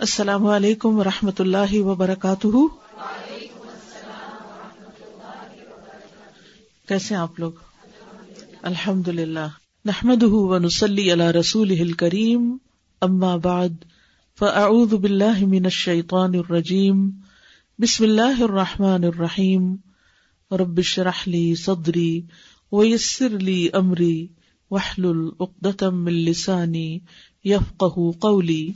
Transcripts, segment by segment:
السلام علیکم و رحمۃ اللہ وبرکاتہ۔ کیسے آپ لوگ؟ الحمد للہ نحمد ونسلی علی رسول کریم اما بعد، فاعوذ باللہ من الشیطان الرجیم، بسم اللہ الرحمن الرحیم۔ رب اشرح لی صدری ویسر لی امری، واحلل عقدۃ من لسانی یفقهوا قولی۔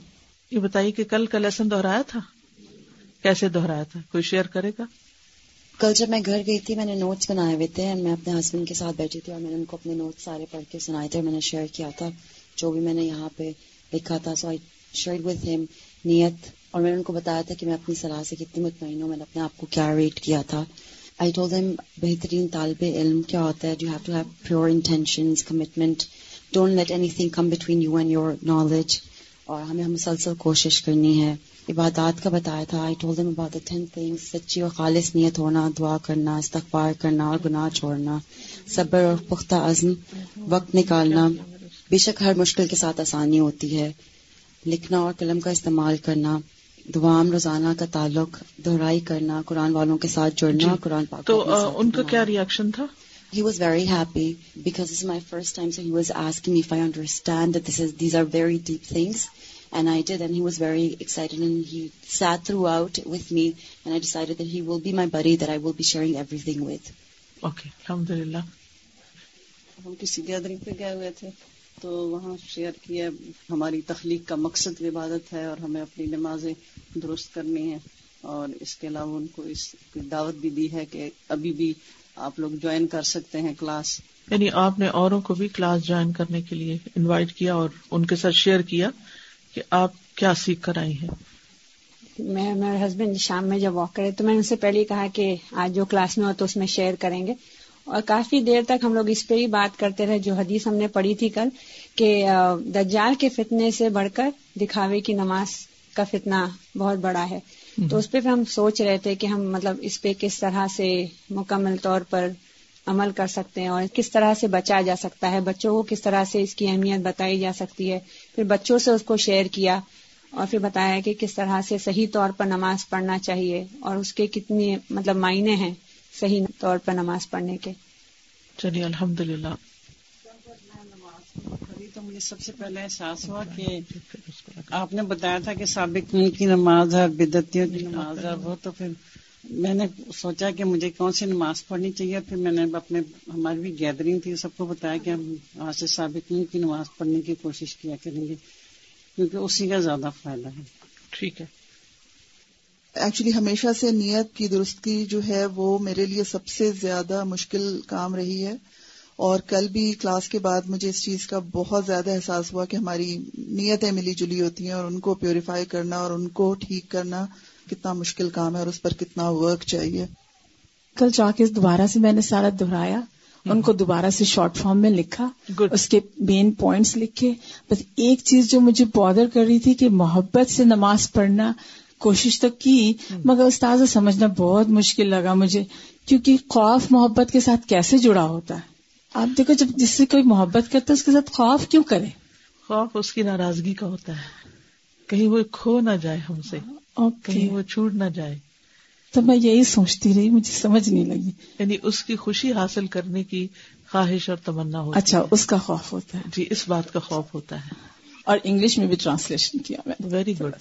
یہ بتائیے کہ کل کا لیسن دہرایا تھا؟ کیسے دہرایا تھا؟ کوئی شیئر کرے گا؟ کل جب میں گھر گئی تھی، میں نے نوٹس بنائے ہوئے تھے میں اپنے ہسبینڈ کے ساتھ بیٹھی تھی اور میں نے ان کو اپنے نوٹس سارے پڑھ کے سنائے تھے اور میں نے شیئر کیا تھا، جو بھی میں نے یہاں پہ لکھا تھا۔ So I share with him نیت اور میں نے ان کو بتایا تھا کہ میں اپنی صلاح سے کتنی مطمئن ہوں، میں نے اپنے آپ کو کیا ریٹ کیا تھا۔ آئی ٹول دم بہترین طالب علم کیا ہوتا ہے you have to have pure intention commitment don't let anything come between you and your knowledge اور ہمیں مسلسل کوشش کرنی ہے۔ عبادات کا بتایا تھا۔ I told them about ten things سچی اور خالص نیت ہونا دعا کرنا استغفار کرنا اور گناہ چھوڑنا صبر اور پختہ عزم وقت نکالنا۔ بے شک ہر مشکل کے ساتھ آسانی ہوتی ہے۔ لکھنا اور قلم کا استعمال کرنا دعام روزانہ کا تعلق دہرائی کرنا قرآن والوں کے ساتھ جڑنا جی. قرآن پاک تو ان کا کیا ریئیکشن تھا؟ He was very happy because this is my first time, so he was asking me if I understand that these are very deep things. And I did, and he was very excited, and he sat throughout with me, and I decided that he will be my buddy that I will be sharing everything with. Okay, alhamdulillah. ہم کسی gathering پہ گئے ہوئے تھے تو وہاں share کیا ہماری تخلیق کا مقصد عبادت ہے اور ہمیں اپنی نمازیں درست کرنی ہے اور اس کے علاوہ ان کو اس کی دعوت بھی دی ہے کہ ابھی بھی آپ لوگ جوائن کر سکتے ہیں کلاس یعنی آپ نے اوروں کو بھی کلاس جوائن کرنے کے لیے انوائٹ کیا اور ان کے ساتھ شیئر کیا کہ آپ کیا سیکھ کر آئی ہیں؟ میں میرے ہسبینڈ شام میں جب واک کرے تو میں نے ان سے پہلے کہا کہ آج جو کلاس میں ہو تو اس میں شیئر کریں گے۔ اور کافی دیر تک ہم لوگ اس پہ ہی بات کرتے رہے جو حدیث ہم نے پڑھی تھی کل کہ دجال کے فتنے سے بڑھ کر دکھاوے کی نماز کا فتنہ بہت بڑا ہے۔ تو اس پہ ہم سوچ رہے تھے کہ ہم مطلب اس پہ کس طرح سے مکمل طور پر عمل کر سکتے ہیں اور کس طرح سے بچا جا سکتا ہے بچوں کو کس طرح سے اس کی اہمیت بتائی جا سکتی ہے۔ پھر بچوں سے اس کو شیئر کیا اور پھر بتایا کہ کس طرح سے صحیح طور پر نماز پڑھنا چاہیے اور اس کے کتنے مطلب معنی ہیں صحیح طور پر نماز پڑھنے کے۔ چلیے الحمد للہ مجھے سب سے پہلے احساس ہوا کہ آپ نے بتایا تھا کہ سابق کی نماز ہے بدتیوں کی نماز ہے وہ تو پھر میں نے سوچا کہ مجھے کون سی نماز پڑھنی چاہیے پھر میں نے اپنے ہماری بھی گیدرنگ تھی سب کو بتایا کہ ہم وہاں سے سابق کی نماز پڑھنے کی کوشش کیا کریں گے کیونکہ اسی کا زیادہ فائدہ ہے۔ ٹھیک ہے۔ ایکچولی ہمیشہ سے نیت کی درستگی جو ہے وہ میرے لیے سب سے زیادہ مشکل کام رہی ہے۔ اور کل بھی کلاس کے بعد مجھے اس چیز کا بہت زیادہ احساس ہوا کہ ہماری نیتیں ملی جلی ہوتی ہیں اور ان کو پیوریفائی کرنا اور ان کو ٹھیک کرنا کتنا مشکل کام ہے اور اس پر کتنا ورک چاہیے۔ کل جا کے دوبارہ سے میں نے سارا دہرایا ان کو دوبارہ سے شارٹ فارم میں لکھا اس کے مین پوائنٹس لکھے۔ بس ایک چیز جو مجھے بادر کر رہی تھی کہ محبت سے نماز پڑھنا کوشش تو کی مگر استاذ سمجھنا بہت مشکل لگا مجھے کیونکہ خوف محبت کے ساتھ کیسے جڑا ہوتا ہے؟ آپ دیکھو جب جس سے کوئی محبت کرتا ہے اس کے ساتھ خوف کیوں کرے؟ خوف اس کی ناراضگی کا ہوتا ہے۔ کہیں وہ کھو نہ جائے ہم سے۔ کہیں وہ چھوٹ نہ جائے۔ تو میں یہی سوچتی رہی مجھے سمجھ نہیں لگی۔ یعنی اس کی خوشی حاصل کرنے کی خواہش اور تمنا ہوتی اچھا اس کا خوف ہوتا ہے۔ جی اس بات کا خوف ہوتا ہے۔ اور انگلش میں بھی ٹرانسلیشن کیا میں ویری گڈ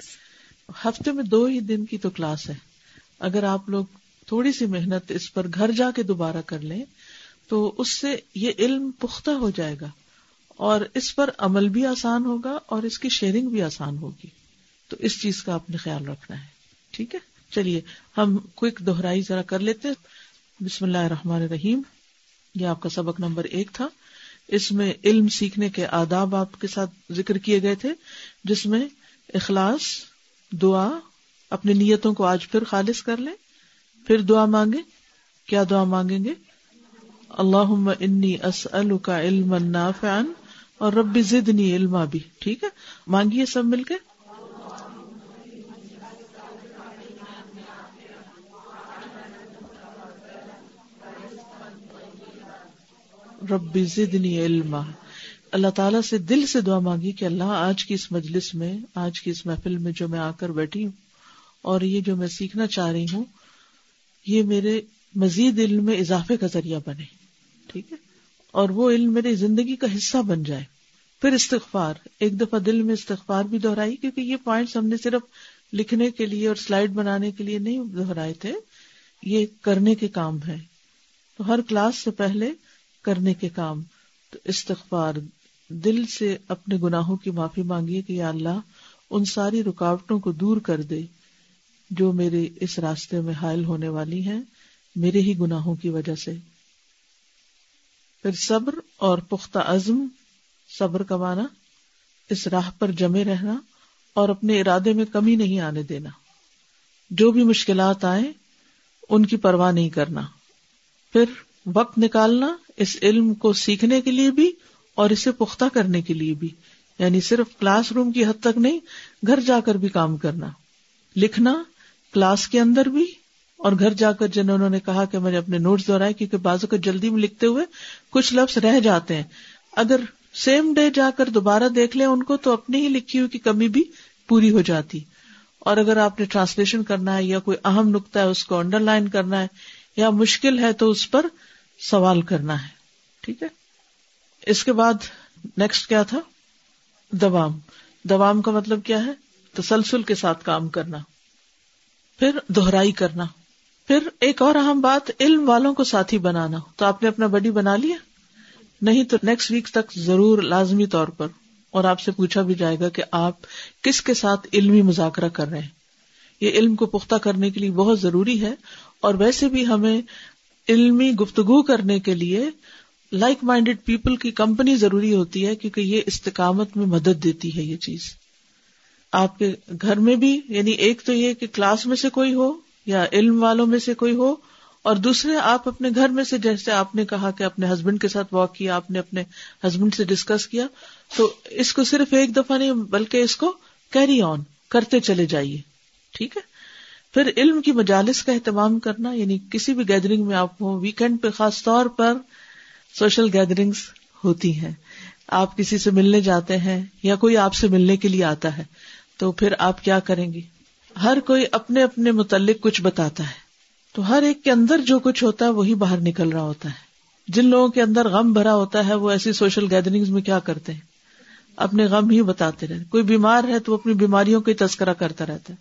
ہفتے میں دو ہی دن کی تو کلاس ہے۔ اگر آپ لوگ تھوڑی سی محنت اس پر گھر جا کے دوبارہ کر لیں تو اس سے یہ علم پختہ ہو جائے گا اور اس پر عمل بھی آسان ہوگا اور اس کی شیئرنگ بھی آسان ہوگی۔ تو اس چیز کا آپ نے خیال رکھنا ہے۔ ٹھیک ہے؟ چلیے، ہم کوئک دوہرائی ذرا کر لیتے بسم اللہ الرحمن الرحیم۔ یہ آپ کا سبق نمبر ایک تھا۔ اس میں علم سیکھنے کے آداب آپ کے ساتھ ذکر کیے گئے تھے، جس میں اخلاص، دعا، اپنی نیتوں کو آج پھر خالص کر لیں۔ پھر دعا مانگے کیا دعا مانگیں گے؟ اللہ انی اسلو کا علم نافعا اور ربی زدنی علما بھی ٹھیک ہے؟ مانگیے سب مل کے؟ ربی زدنی علما۔ اللہ تعالیٰ سے دل سے دعا مانگی کہ اللہ آج کی اس مجلس میں، آج کی اس محفل میں جو میں آ کر بیٹھی ہوں اور یہ جو میں سیکھنا چاہ رہی ہوں، یہ میرے مزید علم میں اضافے کا ذریعہ بنے۔ ٹھیک ہے؟ اور وہ علم میری زندگی کا حصہ بن جائے۔ پھر استغفار۔ ایک دفعہ دل میں استغفار بھی دہرائی، کیونکہ یہ پوائنٹس ہم نے صرف لکھنے کے لیے اور سلائڈ بنانے کے لیے نہیں دہرائے تھے۔ یہ کرنے کے کام ہے تو ہر کلاس سے پہلے کرنے کے کام۔ تو استغفار۔ دل سے اپنے گناہوں کی معافی مانگیے کہ یا اللہ، ان ساری رکاوٹوں کو دور کر دے۔ جو میرے اس راستے میں حائل ہونے والی ہیں، میرے ہی گناہوں کی وجہ سے۔ پھر صبر اور پختہ عزم، صبر کمانا، اس راہ پر جمے رہنا اور اپنے ارادے میں کمی نہیں آنے دینا۔ جو بھی مشکلات آئے ان کی پرواہ نہیں کرنا۔ پھر وقت نکالنا اس علم کو سیکھنے کے لیے بھی اور اسے پختہ کرنے کے لیے بھی۔ یعنی صرف کلاس روم کی حد تک نہیں، گھر جا کر بھی کام کرنا۔ لکھنا کلاس کے اندر بھی اور گھر جا کر جنہوں نے کہا کہ میں نے اپنے نوٹس دہرائے، کیونکہ بازو کو جلدی میں لکھتے ہوئے کچھ لفظ رہ جاتے ہیں۔ اگر سیم ڈے جا کر دوبارہ دیکھ لیں ان کو تو اپنی ہی لکھی ہوئی کی کمی بھی پوری ہو جاتی۔ اور اگر آپ نے ٹرانسلیشن کرنا ہے یا کوئی اہم نقطہ ہے اس کو انڈر لائن کرنا ہے یا مشکل ہے تو اس پر سوال کرنا ہے۔ ٹھیک ہے؟ اس کے بعد نیکسٹ کیا تھا؟ دوام۔ دوام کا مطلب کیا ہے؟ تسلسل کے ساتھ کام کرنا۔ پھر دوہرائی کرنا۔ پھر ایک اور اہم بات، علم والوں کو ساتھی بنانا۔ تو آپ نے اپنا بڈی بنا لیا؟ نہیں تو نیکسٹ ویک تک ضرور لازمی طور پر۔ اور آپ سے پوچھا بھی جائے گا کہ آپ کس کے ساتھ علمی مذاکرہ کر رہے ہیں۔ یہ علم کو پختہ کرنے کے لیے بہت ضروری ہے۔ اور ویسے بھی ہمیں علمی گفتگو کرنے کے لیے لائک مائنڈیڈ پیپل کی کمپنی ضروری ہوتی ہے کیونکہ یہ استقامت میں مدد دیتی ہے یہ چیز۔ آپ کے گھر میں بھی یعنی ایک تو یہ کہ کلاس میں سے کوئی ہو یا علم والوں میں سے کوئی ہو اور دوسرے آپ اپنے گھر میں سے، جیسے آپ نے کہا کہ اپنے ہسبینڈ کے ساتھ واک کیا، آپ نے اپنے ہسبینڈ سے ڈسکس کیا، تو اس کو صرف ایک دفعہ نہیں، بلکہ اس کو کیری آن کرتے چلے جائیے، ٹھیک ہے؟ پھر علم کی مجالس کا اہتمام کرنا یعنی کسی بھی گیدرنگ میں آپ ہوں ویکینڈ پہ خاص طور پر سوشل گیدرنگس ہوتی ہیں۔ آپ کسی سے ملنے جاتے ہیں یا کوئی آپ سے ملنے کے لیے آتا ہے، تو پھر آپ کیا کریں گے ہر کوئی اپنے اپنے متعلق کچھ بتاتا ہے۔ تو ہر ایک کے اندر جو کچھ ہوتا ہے وہی باہر نکل رہا ہوتا ہے۔ جن لوگوں کے اندر غم بھرا ہوتا ہے وہ ایسی سوشل گیدرنگ میں کیا کرتے ہیں؟ اپنے غم ہی بتاتے رہتے۔ کوئی بیمار ہے تو وہ اپنی بیماریوں کا تذکرہ کرتا رہتا ہے۔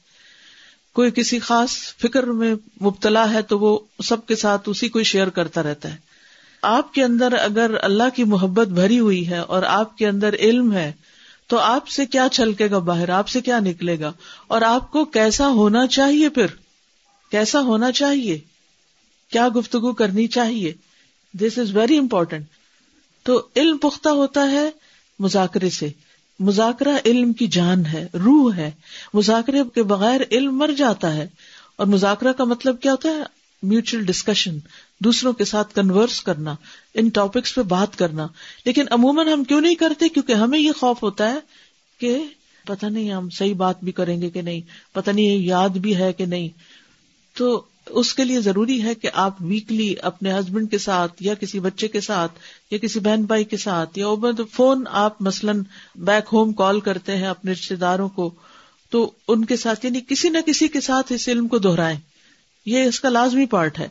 کوئی کسی خاص فکر میں مبتلا ہے تو وہ سب کے ساتھ اسی کو شیئر کرتا رہتا ہے۔ آپ کے اندر اگر اللہ کی محبت بھری ہوئی ہے اور آپ کے اندر علم ہے تو آپ سے کیا چھلکے گا باہر؟ آپ سے کیا نکلے گا؟ اور آپ کو کیسا ہونا چاہیے پھر؟ کیسا ہونا چاہیے؟ کیا گفتگو کرنی چاہیے؟ دس از ویری امپورٹینٹ تو علم پختہ ہوتا ہے مذاکرے سے۔ مذاکرہ علم کی جان ہے، روح ہے۔ مذاکرے کے بغیر علم مر جاتا ہے۔ اور مذاکرہ کا مطلب کیا ہوتا ہے؟ میوچل ڈسکشن، دوسروں کے ساتھ کنورس کرنا، ان ٹاپکس پہ بات کرنا۔ لیکن عموماً ہم کیوں نہیں کرتے؟ کیونکہ ہمیں یہ خوف ہوتا ہے کہ پتہ نہیں ہم صحیح بات بھی کریں گے کہ نہیں، پتہ نہیں یاد بھی ہے کہ نہیں۔ تو اس کے لیے ضروری ہے کہ آپ ویکلی اپنے ہسبینڈ کے ساتھ یا کسی بچے کے ساتھ یا کسی بہن بھائی کے ساتھ یا فون آپ مثلاً بیک ہوم کال کرتے ہیں اپنے رشتے داروں کو، تو ان کے ساتھ یعنی کسی نہ کسی کے ساتھ اس علم کو دہرائیں۔ یہ اس کا لازمی پارٹ ہے۔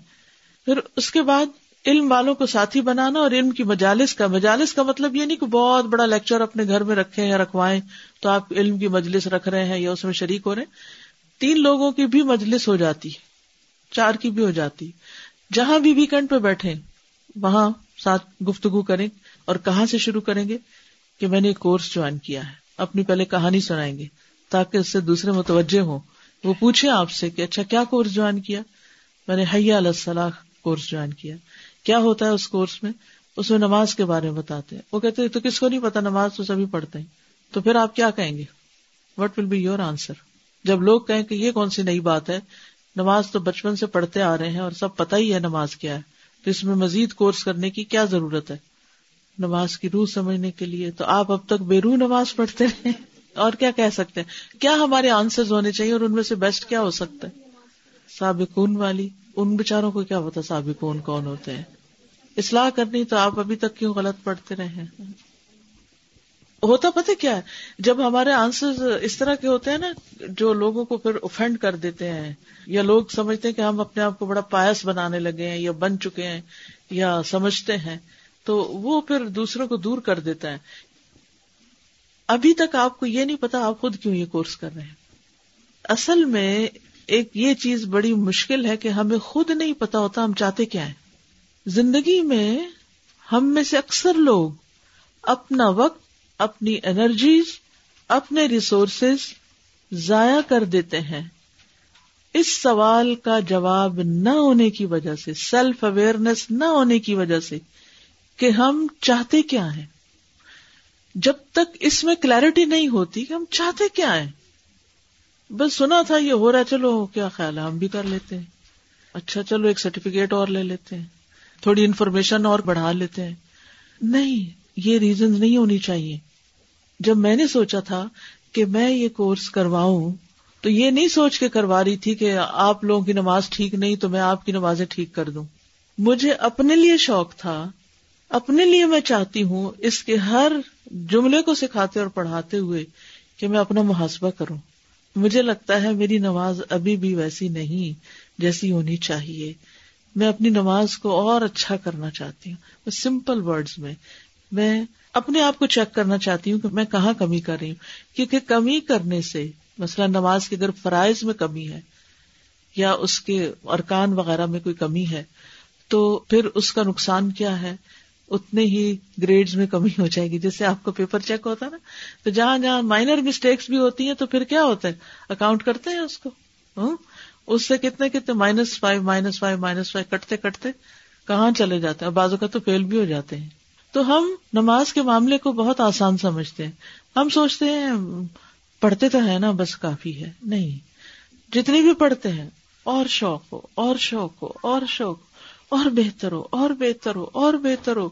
پھر اس کے بعد علم والوں کو ساتھی بنانا اور علم کی مجالس کا مجالس کا مطلب یہ نہیں کہ بہت بڑا لیکچر اپنے گھر میں رکھے یا رکھوائیں تو آپ علم کی مجلس رکھ رہے ہیں یا اس میں شریک ہو رہے ہیں۔ تین لوگوں کی بھی مجلس ہو جاتی ہے، چار کی بھی ہو جاتی جہاں بھی ویکینڈ پہ بیٹھے وہاں ساتھ گفتگو کریں اور کہاں سے شروع کریں گے کہ میں نے کورس جوائن کیا ہے۔ اپنی پہلے کہانی سنائیں گے تاکہ اس سے دوسرے متوجہ ہوں۔ وہ پوچھے آپ سے کہ اچھا کیا کورس جوائن کیا؟ میں نے حیا السلح کورس جوائن کیا۔ کیا ہوتا ہے اس کورس میں؟ اس میں نماز کے بارے میں بتاتے ہیں۔ وہ کہتے تو کس کو نہیں پتا؟ نماز تو سبھی پڑھتے ہیں۔ تو پھر آپ کیا کہیں گے؟ What will be your answer جب لوگ کہیں کہ یہ کون سی نئی بات ہے؟ نماز تو بچپن سے پڑھتے آ رہے ہیں اور سب پتہ ہی ہے نماز کیا ہے۔ تو اس میں مزید کورس کرنے کی کیا ضرورت ہے؟ نماز کی روح سمجھنے کے لیے۔ تو آپ اب تک بے روح نماز پڑھتے رہے۔ اور کیا کہہ سکتے ہیں؟ کیا ہمارے آنسر ہونے چاہیے اور ان میں سے بیسٹ کیا ہو سکتا ہے؟ سابقون والی، ان بچاروں کو کیا پتا سابقون کون ہوتے ہیں؟ اصلاح کرنی تو آپ ابھی تک کیوں غلط پڑھتے رہے ہیں؟ ہوتا پتہ کیا ہے؟ جب ہمارے آنسر اس طرح کے ہوتے ہیں نا، جو لوگوں کو پھر اوفینڈ کر دیتے ہیں، یا لوگ سمجھتے ہیں کہ ہم اپنے آپ کو بڑا پایس بنانے لگے ہیں، یا بن چکے ہیں، یا سمجھتے ہیں، تو وہ پھر دوسروں کو دور کر دیتا ہے۔ ابھی تک آپ کو یہ نہیں پتا آپ خود کیوں یہ کورس کر رہے ہیں۔ اصل میں ایک یہ چیز بڑی مشکل ہے کہ ہمیں خود نہیں پتا ہوتا ہم چاہتے کیا ہیں۔ زندگی میں ہم میں سے اکثر لوگ اپنا وقت، اپنی انرجیز اپنے ریسورسز ضائع کر دیتے ہیں۔ اس سوال کا جواب نہ ہونے کی وجہ سے سیلف اویئرنیس نہ ہونے کی وجہ سے کہ ہم چاہتے کیا ہیں۔ جب تک اس میں کلیرٹی نہیں ہوتی کہ ہم چاہتے کیا ہیں۔ بس سنا تھا یہ ہو رہا ہے، چلو کیا خیال ہے، ہم بھی کر لیتے ہیں۔ اچھا چلو ایک سرٹیفکیٹ اور لے لیتے ہیں۔ تھوڑی انفارمیشن اور بڑھا لیتے ہیں۔ نہیں، یہ ریزن نہیں ہونی چاہیے۔ جب میں نے سوچا تھا کہ میں یہ کورس کرواؤں، تو یہ نہیں سوچ کے کروا رہی تھی کہ آپ لوگوں کی نماز ٹھیک نہیں تو میں آپ کی نمازیں ٹھیک کر دوں۔ مجھے اپنے لیے شوق تھا اپنے لیے میں چاہتی ہوں اس کے ہر جملے کو سکھاتے اور پڑھاتے ہوئے کہ میں اپنا محاسبہ کروں۔ مجھے لگتا ہے میری نماز ابھی بھی ویسی نہیں جیسی ہونی چاہیے۔ میں اپنی نماز کو اور اچھا کرنا چاہتی ہوں۔ سمپل ورڈز میں۔ میں اپنے آپ کو چیک کرنا چاہتی ہوں کہ میں کہاں کمی کر رہی ہوں۔ کیونکہ کمی کرنے سے مثلا نماز کے اگر فرائض میں کمی ہے یا اس کے ارکان وغیرہ میں کوئی کمی ہے تو پھر اس کا نقصان کیا ہے؟ اتنے ہی گریڈز میں کمی ہو جائے گی جیسے آپ کو پیپر چیک ہوتا ہے نا۔ تو جہاں جہاں مائنر مسٹیکس بھی ہوتی ہیں تو پھر کیا ہوتا ہے؟ اکاؤنٹ کرتے ہیں اس کو۔ اس سے کتنے کتنے minus five minus five minus five کٹتے کٹتے کہاں چلے جاتے ہیں؟ بازو کا تو فیل بھی ہو جاتے ہیں۔ تو ہم نماز کے معاملے کو بہت آسان سمجھتے ہیں۔ ہم سوچتے ہیں، پڑھتے تو ہے نا، بس کافی ہے۔ نہیں۔ جتنی بھی پڑھتے ہیں، اور شوق ہو، اور شوق ہو، اور شوق اور بہتر ہو، اور بہتر ہو، اور بہتر ہو۔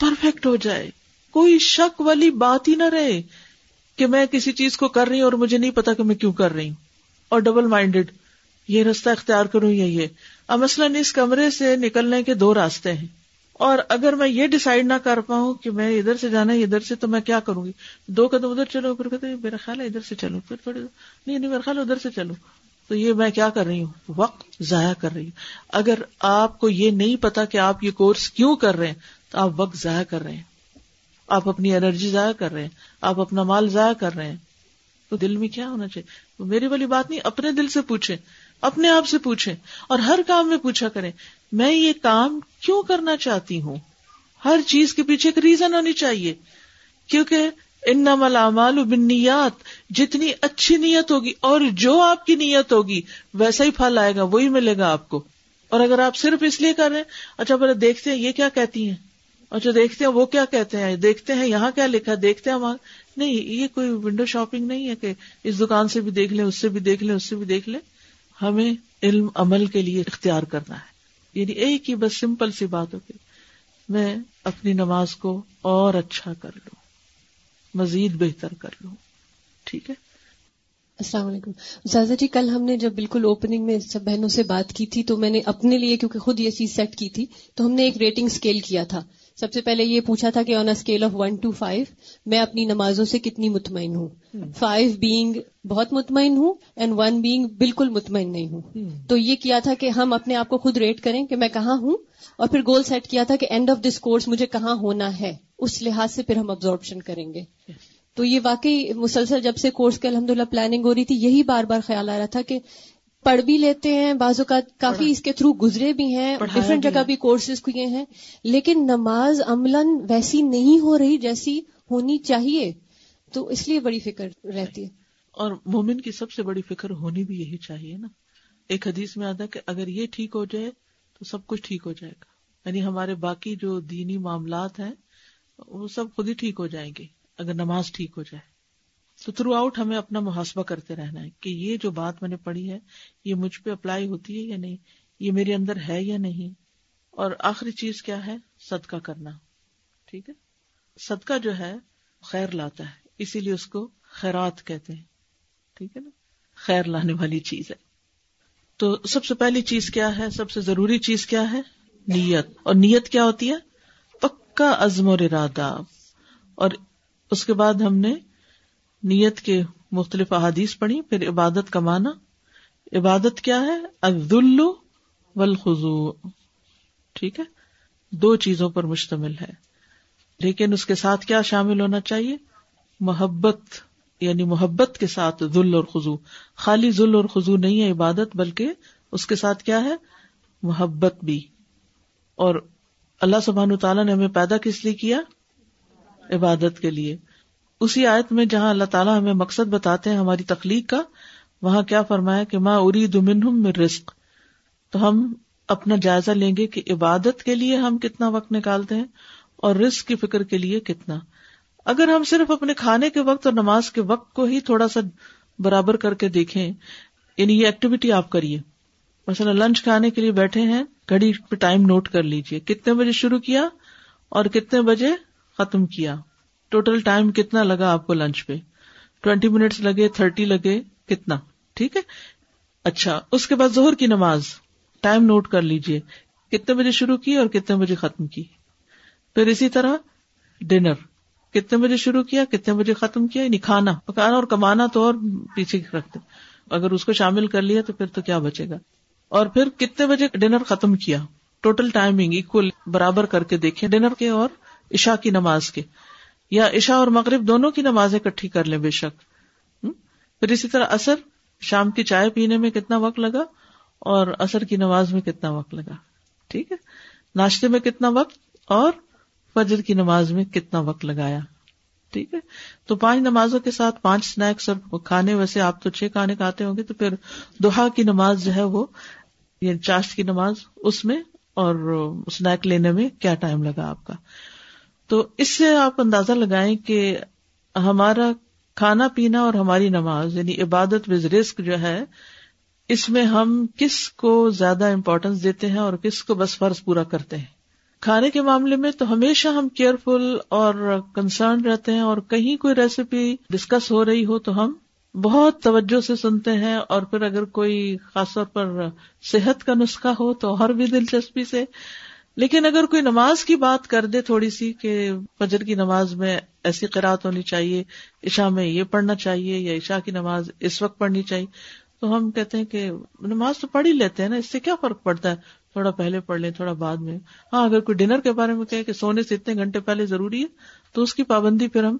پرفیکٹ ہو جائے۔ کوئی شک والی بات ہی نہ رہے کہ میں کسی چیز کو کر رہی ہوں اور مجھے نہیں پتا کہ میں کیوں کر رہی ہوں۔ اور ڈبل مائنڈیڈ یہ راستہ اختیار کروں یا یہ؟ اب مثلاً اس کمرے سے نکلنے کے دو راستے ہیں۔ اور اگر میں یہ ڈسائڈ نہ کر پاؤں کہ میں ادھر سے جانا ہے، ادھر سے تو میں کیا کروں گی؟ دو قدم ادھر چلو، پھر کہتے میرا خیال ہے ادھر سے چلو، پھر تھوڑی نہیں نہیں، میرا خیال ادھر سے چلو۔ تو یہ میں کیا کر رہی ہوں؟ وقت ضائع کر رہی ہوں۔ اگر آپ کو یہ نہیں پتا کہ آپ یہ کورس کیوں کر رہے ہیں تو آپ وقت ضائع کر رہے ہیں۔ آپ اپنی انرجی ضائع کر رہے ہیں۔ آپ اپنا مال ضائع کر رہے ہیں۔ تو دل میں کیا ہونا چاہیے؟ میری والی بات نہیں، اپنے دل سے پوچھیں، اپنے آپ سے پوچھیں اور ہر کام میں پوچھا کریں، میں یہ کام کیوں کرنا چاہتی ہوں؟ ہر چیز کے پیچھے ایک ریزن ہونی چاہیے۔ کیونکہ ان نمال بنیات جتنی اچھی نیت ہوگی اور جو آپ کی نیت ہوگی، ویسا ہی پھل آئے گا، وہی ملے گا آپ کو۔ اور اگر آپ صرف اس لیے کر رہے ہیں اچھا پہلے دیکھتے ہیں، یہ کیا کہتی ہیں؟ اچھا دیکھتے ہیں وہ کیا کہتے ہیں؟ دیکھتے ہیں یہاں کیا لکھا دیکھتے ہیں وہاں نہیں، یہ کوئی ونڈو شاپنگ نہیں ہے کہ اس دکان سے بھی دیکھ لیں، اس سے بھی دیکھ لیں، اس سے بھی دیکھ لیں۔ ہمیں علم، عمل کے لیے اختیار کرنا ہے۔ یعنی ایک ہی بس سمپل سی بات ہوگی۔ میں اپنی نماز کو اور اچھا کر لوں۔ مزید بہتر کر لوں۔ ٹھیک ہے؟ السلام علیکم۔ زازا جی کل ہم نے جب بالکل اوپننگ میں سب بہنوں سے بات کی تھی تو میں نے اپنے لیے، کیونکہ خود یہ چیز سیٹ کی تھی، تو ہم نے ایک ریٹنگ اسکیل کیا تھا۔ سب سے پہلے یہ پوچھا تھا کہ on a scale of one two five میں اپنی نمازوں سے کتنی مطمئن ہوں؟ فائیو بینگ بہت مطمئن ہوں اینڈ ون بینگ بالکل مطمئن نہیں ہوں. تو یہ کیا تھا کہ ہم اپنے آپ کو خود ریٹ کریں کہ میں کہاں ہوں اور پھر گول سیٹ کیا تھا کہ اینڈ آف دس کورس مجھے کہاں ہونا ہے؟ اس لحاظ سے پھر ہم ابزاربشن کریں گے. تو یہ واقعی مسلسل جب سے کورس کے الحمد للہ پلاننگ ہو رہی تھی یہی بار بار خیال آ رہا تھا کہ پڑھ بھی لیتے ہیں بعض اوقات کافی اس کے تھرو گزرے بھی ہیں ڈفرینٹ جگہ بھی کورسز کیے ہیں لیکن نماز عملاً ویسی نہیں ہو رہی جیسی ہونی چاہیے۔ تو اس لیے بڑی فکر رہتی ہے۔ اور مومن کی سب سے بڑی فکر ہونی بھی یہی چاہیے نا۔ ایک حدیث میں آتا کہ اگر یہ ٹھیک ہو جائے تو سب کچھ ٹھیک ہو جائے گا۔ یعنی ہمارے باقی جو دینی معاملات ہیں وہ سب خود ہی ٹھیک ہو جائیں گے اگر نماز ٹھیک ہو جائے۔ تو تھرو آؤٹ ہمیں اپنا محاسبہ کرتے رہنا ہے کہ یہ جو بات میں نے پڑھی ہے، یہ مجھ پہ اپلائی ہوتی ہے یا نہیں؟ یہ میرے اندر ہے یا نہیں؟ اور آخری چیز کیا ہے؟ صدقہ کرنا۔ ٹھیک ہے؟ صدقہ جو ہے، خیر لاتا ہے۔ اسی لیے اس کو خیرات کہتے ہیں۔ ٹھیک ہے نا؟ خیر لانے والی چیز ہے۔ تو سب سے پہلی چیز کیا ہے؟ سب سے ضروری چیز کیا ہے؟ نیت۔ اور نیت کیا ہوتی ہے؟ پکا عزم اور ارادہ۔ اور اس کے بعد ہم نے نیت کے مختلف احادیث پڑھی، پھر عبادت کا معنی، عبادت کیا ہے؟ عبد والخضوع۔ ٹھیک ہے؟ دو چیزوں پر مشتمل ہے۔ لیکن اس کے ساتھ کیا شامل ہونا چاہیے؟ محبت یعنی محبت کے ساتھ ذل اور خزو خالی ذل اور خزو نہیں ہے عبادت، بلکہ اس کے ساتھ کیا ہے؟ محبت بھی۔ اور اللہ سبحان تعالیٰ نے ہمیں پیدا کس لیے کیا؟ عبادت کے لیے۔ اسی آیت میں جہاں اللہ تعالیٰ ہمیں مقصد بتاتے ہیں ہماری تخلیق کا، وہاں کیا فرمایا کہ ماں اری دمن میں رسک تو ہم اپنا جائزہ لیں گے کہ عبادت کے لیے ہم کتنا وقت نکالتے ہیں اور رسک کی فکر کے لیے کتنا۔ اگر ہم صرف اپنے کھانے کے وقت اور نماز کے وقت کو ہی تھوڑا سا برابر کر کے دیکھیں یعنی یہ ایکٹیویٹی آپ کریے۔ مثلا لنچ کھانے کے لیے بیٹھے ہیں، گھڑی پہ ٹائم نوٹ کر لیجیے کتنے بجے شروع کیا اور کتنے بجے ختم کیا؟ ٹوٹل ٹائم کتنا لگا آپ کو لنچ پہ؟ ٹوینٹی منٹس لگے، تھرٹی لگے، کتنا؟ ٹھیک ہے؟ اچھا اس کے بعد زہر کی نماز، ٹائم نوٹ کر لیجیے کتنے بجے شروع کی اور کتنے بجے ختم کی؟ پھر اسی طرح ڈنر۔ کتنے بجے شروع کیا، کتنے بجے ختم کیا؟ یعنی کھانا، پکانا اور کمانا تو اور پیچھے رکھتے اگر اس کو شامل کر لیا تو پھر تو کیا بچے گا؟ اور پھر کتنے بجے ڈنر ختم کیا؟ ٹوٹل ٹائمنگ اکول برابر کر کے دیکھیں، ڈنر کے اور عشا کی نماز کے۔ یا عشا اور مغرب دونوں کی نماز اکٹھی کر لیں بے شک۔ پھر اسی طرح اثر شام کی چائے پینے میں کتنا وقت لگا اور اثر کی نماز میں کتنا وقت لگا؟ ٹھیک ہے؟ ناشتے میں کتنا وقت اور فجر کی نماز میں کتنا وقت لگایا؟ ٹھیک ہے؟ تو پانچ نمازوں کے ساتھ پانچ اسنیکس اور کھانے، ویسے آپ تو چھ کھانے کھاتے ہوں گے تو پھر دوہا کی نماز جو ہے وہ یعنی چاشت کی نماز، اس میں اور اسنیک لینے میں کیا ٹائم لگا آپ کا؟ تو اس سے آپ اندازہ لگائیں کہ ہمارا کھانا پینا اور ہماری نماز یعنی عبادت وز رسک جو ہے، اس میں ہم کس کو زیادہ امپورٹینس دیتے ہیں اور کس کو بس فرض پورا کرتے ہیں؟ کھانے کے معاملے میں تو ہمیشہ ہم کیئرفل اور کنسرن رہتے ہیں اور کہیں کوئی ریسیپی ڈسکس ہو رہی ہو تو ہم بہت توجہ سے سنتے ہیں اور پھر اگر کوئی خاص طور پر صحت کا نسخہ ہو تو اور بھی دلچسپی سے لیکن اگر کوئی نماز کی بات کر دے تھوڑی سی کہ فجر کی نماز میں ایسی قرآت ہونی چاہیے، عشاء میں یہ پڑھنا چاہیے یا عشاء کی نماز اس وقت پڑھنی چاہیے، تو ہم کہتے ہیں کہ نماز تو پڑھ ہی لیتے ہیں نا، اس سے کیا فرق پڑتا ہے؟ تھوڑا پہلے پڑھ لیں، تھوڑا بعد میں۔ ہاں اگر کوئی ڈنر کے بارے میں کہ کہ سونے سے اتنے گھنٹے پہلے ضروری ہے، تو اس کی پابندی پھر ہم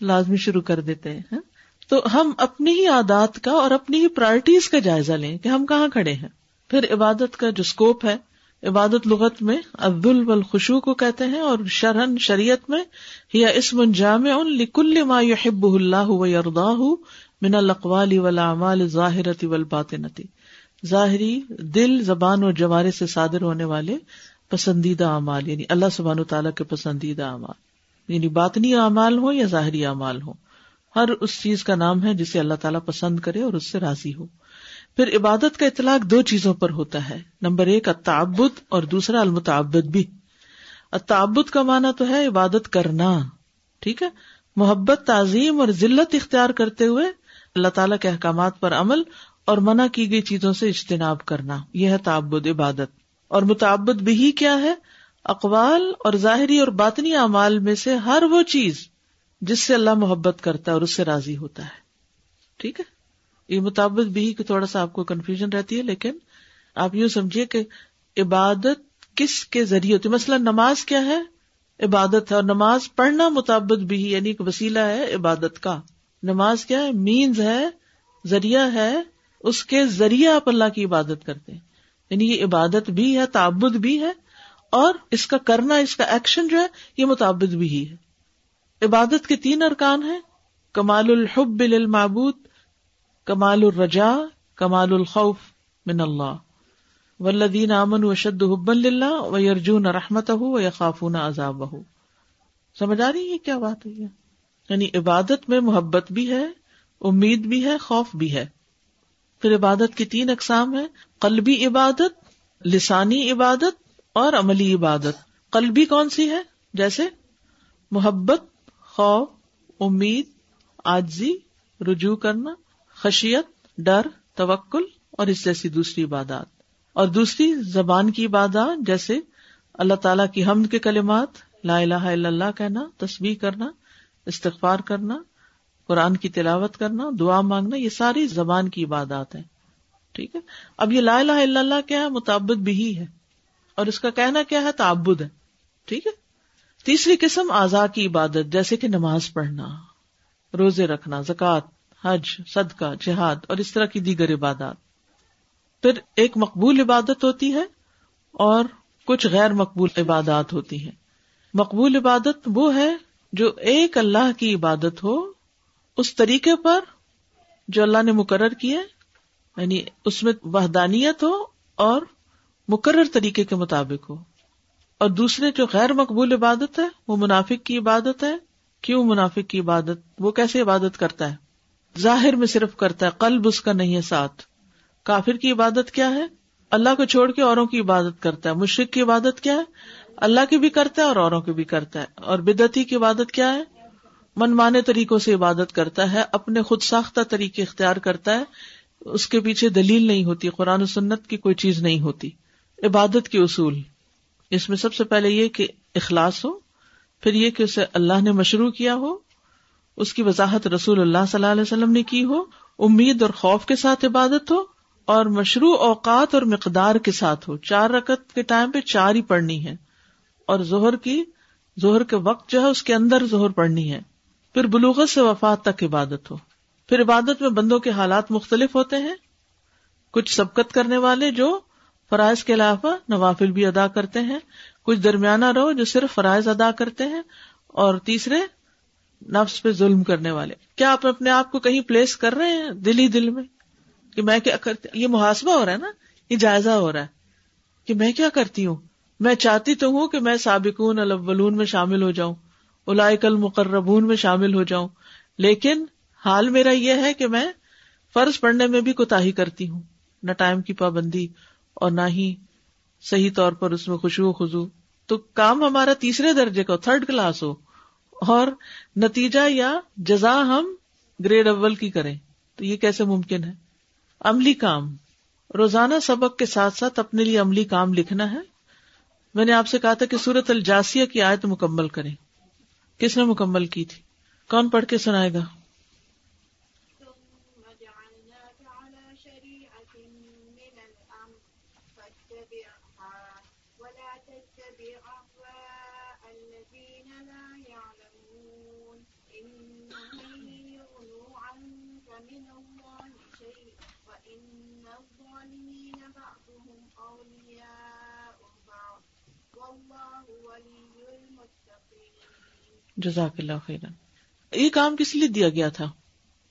لازمی شروع کر دیتے ہیں ہاں؟ تو ہم اپنی ہی عادات کا اور اپنی ہی پرائرٹیز کا جائزہ لیں کہ ہم کہاں کھڑے ہیں۔ پھر عبادت کا جو اسکوپ ہے عبادت لغت میں عبدال والخشو کو کہتے ہیں اور شرحن شریعت میں یا اسم جامع لکل ما يحب اللہ ويرضاه من الاقوال والاعمال ظاہرتی والباطنتی ظاہری دل، زبان اور جوارے سے صادر ہونے والے پسندیدہ اعمال یعنی اللہ سبحانہ تعالیٰ کے پسندیدہ اعمال۔ یعنی باطنی اعمال ہو یا ظاہری اعمال ہو ہر اس چیز کا نام ہے جسے اللہ تعالیٰ پسند کرے اور اس سے راضی ہو۔ پھر عبادت کا اطلاق دو چیزوں پر ہوتا ہے۔ نمبر ایک اتعبد اور دوسرا، المتعبد بھی۔ اتعبد کا معنی تو ہے عبادت کرنا، ٹھیک ہے؟ محبت، تعظیم اور ذلت اختیار کرتے ہوئے اللہ تعالیٰ کے احکامات پر عمل اور منع کی گئی چیزوں سے اجتناب کرنا۔ یہ ہے تعبد، عبادت۔ اور متعبد بھی کیا ہے؟ اقوال اور ظاہری اور باطنی اعمال میں سے ہر وہ چیز جس سے اللہ محبت کرتا ہے اور اس سے راضی ہوتا ہے۔ ٹھیک ہے؟ یہ مطابق بھی کہ تھوڑا سا آپ کو کنفیوژن رہتی ہے، لیکن آپ یوں سمجھیے کہ عبادت کس کے ذریعے ہوتی مثلا نماز کیا ہے؟ عبادت ہے، اور نماز پڑھنا مطابق بھی یعنی ایک وسیلہ ہے عبادت کا۔ نماز کیا ہے؟ مینز ہے، ذریعہ ہے، اس کے ذریعے آپ اللہ کی عبادت کرتے ہیں۔ یعنی یہ عبادت بھی ہے، تعبد بھی ہے، اور اس کا کرنا، اس کا ایکشن جو ہے، یہ مطابق بھی ہی ہے۔ عبادت کے تین ارکان ہیں۔ کمال الحب للمعبود کمال الرجا کمال الخوف من اللہ۔ ولدین امن و شد حب اللہ و یرجون رحمت ہو و یقافون عذاب ہو سمجھ آ رہی ہے کیا بات ہے؟ یعنی عبادت میں محبت بھی ہے، امید بھی ہے، خوف بھی ہے۔ پھر عبادت کی تین اقسام ہے قلبی عبادت، لسانی عبادت اور عملی عبادت۔ قلبی کون سی ہے؟ جیسے محبت، خوف، امید آجزی رجوع کرنا خشیت، ڈر، توکل اور اس جیسی دوسری عبادات۔ اور دوسری زبان کی عبادات جیسے اللہ تعالیٰ کی حمد کے کلمات، لا الہ الا اللہ کہنا تصویر کرنا، استغفار کرنا، قرآن کی تلاوت کرنا، دعا مانگنا، یہ ساری زبان کی عبادات ہیں۔ ٹھیک ہے؟ اب یہ لا الہ الا اللہ کیا ہے؟ متعبد بھی ہے۔ اور اس کا کہنا کیا ہے؟ تعبد ہے۔ ٹھیک ہے؟ تیسری قسم آزا کی عبادت، جیسے کہ نماز پڑھنا، روزے رکھنا، زکوٰۃ۔ حج، صدقہ، جہاد اور اس طرح کی دیگر عبادات۔ پھر ایک مقبول عبادت ہوتی ہے اور کچھ غیر مقبول عبادات ہوتی ہیں۔ مقبول عبادت وہ ہے جو ایک اللہ کی عبادت ہو، اس طریقے پر جو اللہ نے مقرر کیا یعنی اس میں وحدانیت ہو اور مقرر طریقے کے مطابق ہو۔ اور دوسرے جو غیر مقبول عبادت ہے، وہ منافق کی عبادت ہے۔ کیوں منافق کی عبادت؟ وہ کیسے عبادت کرتا ہے؟ ظاہر میں صرف کرتا ہے، قلب اس کا نہیں ہے ساتھ۔ کافر کی عبادت کیا ہے؟ اللہ کو چھوڑ کے اوروں کی عبادت کرتا ہے۔ مشرق کی عبادت کیا ہے؟ اللہ کی بھی کرتا ہے اور اوروں کی بھی کرتا ہے۔ اور بدعتی کی عبادت کیا ہے؟ من مانے طریقوں سے عبادت کرتا ہے، اپنے خود ساختہ طریقے اختیار کرتا ہے۔ اس کے پیچھے دلیل نہیں ہوتی، قرآن و سنت کی کوئی چیز نہیں ہوتی۔ عبادت کے اصول۔ اس میں سب سے پہلے یہ کہ اخلاص ہو، پھر یہ کہ اسے اللہ نے مشروع کیا ہو۔ اس کی وضاحت رسول اللہ صلی اللہ علیہ وسلم نے کی ہو۔ امید اور خوف کے ساتھ عبادت ہو اور مشروع اوقات اور مقدار کے ساتھ ہو۔ چار رکت کے ٹائم پہ چار ہی پڑھنی ہے اور زہر کی زہر کے وقت جو ہے اس کے اندر زہر پڑھنی ہے۔ پھر بلوغت سے وفات تک عبادت ہو۔ پھر عبادت میں بندوں کے حالات مختلف ہوتے ہیں۔ کچھ سبقت کرنے والے جو فرائض کے علاوہ نوافل بھی ادا کرتے ہیں۔ کچھ درمیانہ رہو جو صرف فرائض ادا کرتے ہیں۔ اور تیسرے نفس پہ ظلم کرنے والے۔ کیا آپ اپنے آپ کو کہیں پلیس کر رہے ہیں دل ہی دل میں؟ کہ میں کیا کرتی یہ محاسبہ ہو رہا ہے نا؟ یہ جائزہ ہو رہا ہے۔ کہ میں کیا کرتی ہوں؟ میں چاہتی تو ہوں کہ میں سابقون الاولون میں شامل ہو جاؤں الائک المقربون میں شامل ہو جاؤں، لیکن حال میرا یہ ہے کہ میں فرض پڑھنے میں بھی کوتا کرتی ہوں، نہ ٹائم کی پابندی اور نہ ہی صحیح طور پر اس میں خوشبو خزو تو کام ہمارا تیسرے درجے کا تھرڈ کلاس ہو۔ اور نتیجہ یا جزا ہم گریڈ اول کی کریں۔ تو یہ کیسے ممکن ہے؟ عملی کام۔ روزانہ سبق کے ساتھ ساتھ اپنے لیے عملی کام لکھنا ہے۔ میں نے آپ سے کہا تھا کہ سورت الجاسیہ کی آیت مکمل کریں۔ کس نے مکمل کی تھی؟ کون پڑھ کے سنائے گا؟ جزاک اللہ خیرن یہ کام کس لیے دیا گیا تھا؟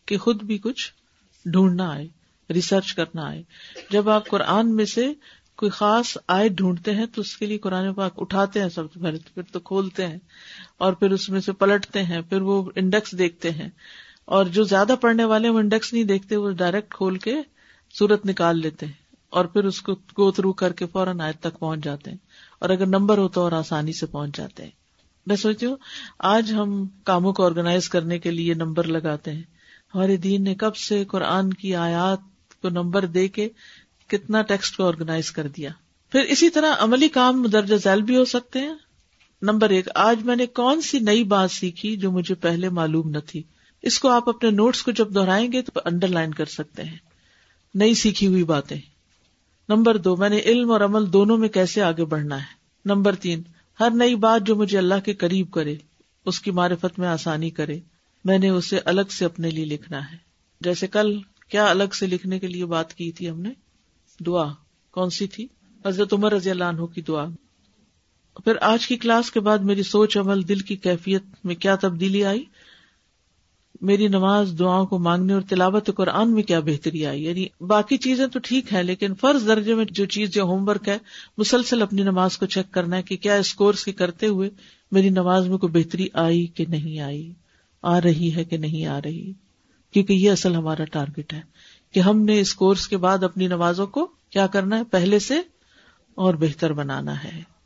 کہ خود بھی کچھ ڈھونڈنا آئے ریسرچ کرنا آئے. جب آپ قرآن میں سے کوئی خاص آئے ڈھونڈتے ہیں تو اس کے لیے قرآن پاک اٹھاتے ہیں سب سے پہلے، پھر تو کھولتے ہیں اور پھر اس میں سے پلٹتے ہیں، پھر وہ انڈیکس دیکھتے ہیں اور جو زیادہ پڑھنے والے وہ انڈیکس نہیں دیکھتے، وہ ڈائریکٹ کھول کے سورت نکال لیتے ہیں اور پھر اس کو گو تھرو کر کے فوراً آیت تک پہنچ جاتے ہیں اور اگر نمبر ہو تو اور آسانی سے پہنچ جاتے ہیں۔ میں سوچتی ہوں آج ہم کاموں کو آرگنائز کرنے کے لیے نمبر لگاتے ہیں۔ ہمارے دین نے کب سے قرآن کی آیات کو نمبر دے کے کتنا ٹیکسٹ کو آرگنائز کر دیا۔ پھر اسی طرح عملی کام درجہ ذیل بھی ہو سکتے ہیں۔ نمبر ایک، آج میں نے کون سی نئی بات سیکھی جو مجھے پہلے معلوم نہ تھی؟ اس کو آپ اپنے نوٹس کو جب دہرائیں گے تو انڈر لائن کر سکتے ہیں۔ نئی سیکھی ہوئی باتیں۔ نمبر دو، میں نے علم اور عمل دونوں میں کیسے آگے بڑھنا ہے؟ نمبر تین، ہر نئی بات جو مجھے اللہ کے قریب کرے، اس کی معرفت میں آسانی کرے، میں نے اسے الگ سے اپنے لیے لکھنا ہے۔ جیسے کل کیا الگ سے لکھنے کے لیے بات کی تھی ہم نے؟ دعا، کون سی تھی؟ حضرت عمر رضی اللہ عنہ کی دعا۔ پھر آج کی کلاس کے بعد میری سوچ عمل دل کی کیفیت میں کیا تبدیلی آئی؟ میری نماز دعاؤں کو مانگنے اور تلاوت قرآن میں کیا بہتری آئی؟ یعنی باقی چیزیں تو ٹھیک ہے لیکن فرض درجے میں جو چیز یا ہوم ورک ہے، مسلسل اپنی نماز کو چیک کرنا ہے کہ کیا اس کورس کی کرتے ہوئے میری نماز میں کوئی بہتری آئی کہ نہیں آئی؟ آ رہی ہے کہ نہیں آ رہی؟ کیونکہ یہ اصل ہمارا ٹارگیٹ ہے کہ ہم نے اس کورس کے بعد اپنی نمازوں کو کیا کرنا ہے؟ پہلے سے اور بہتر بنانا ہے۔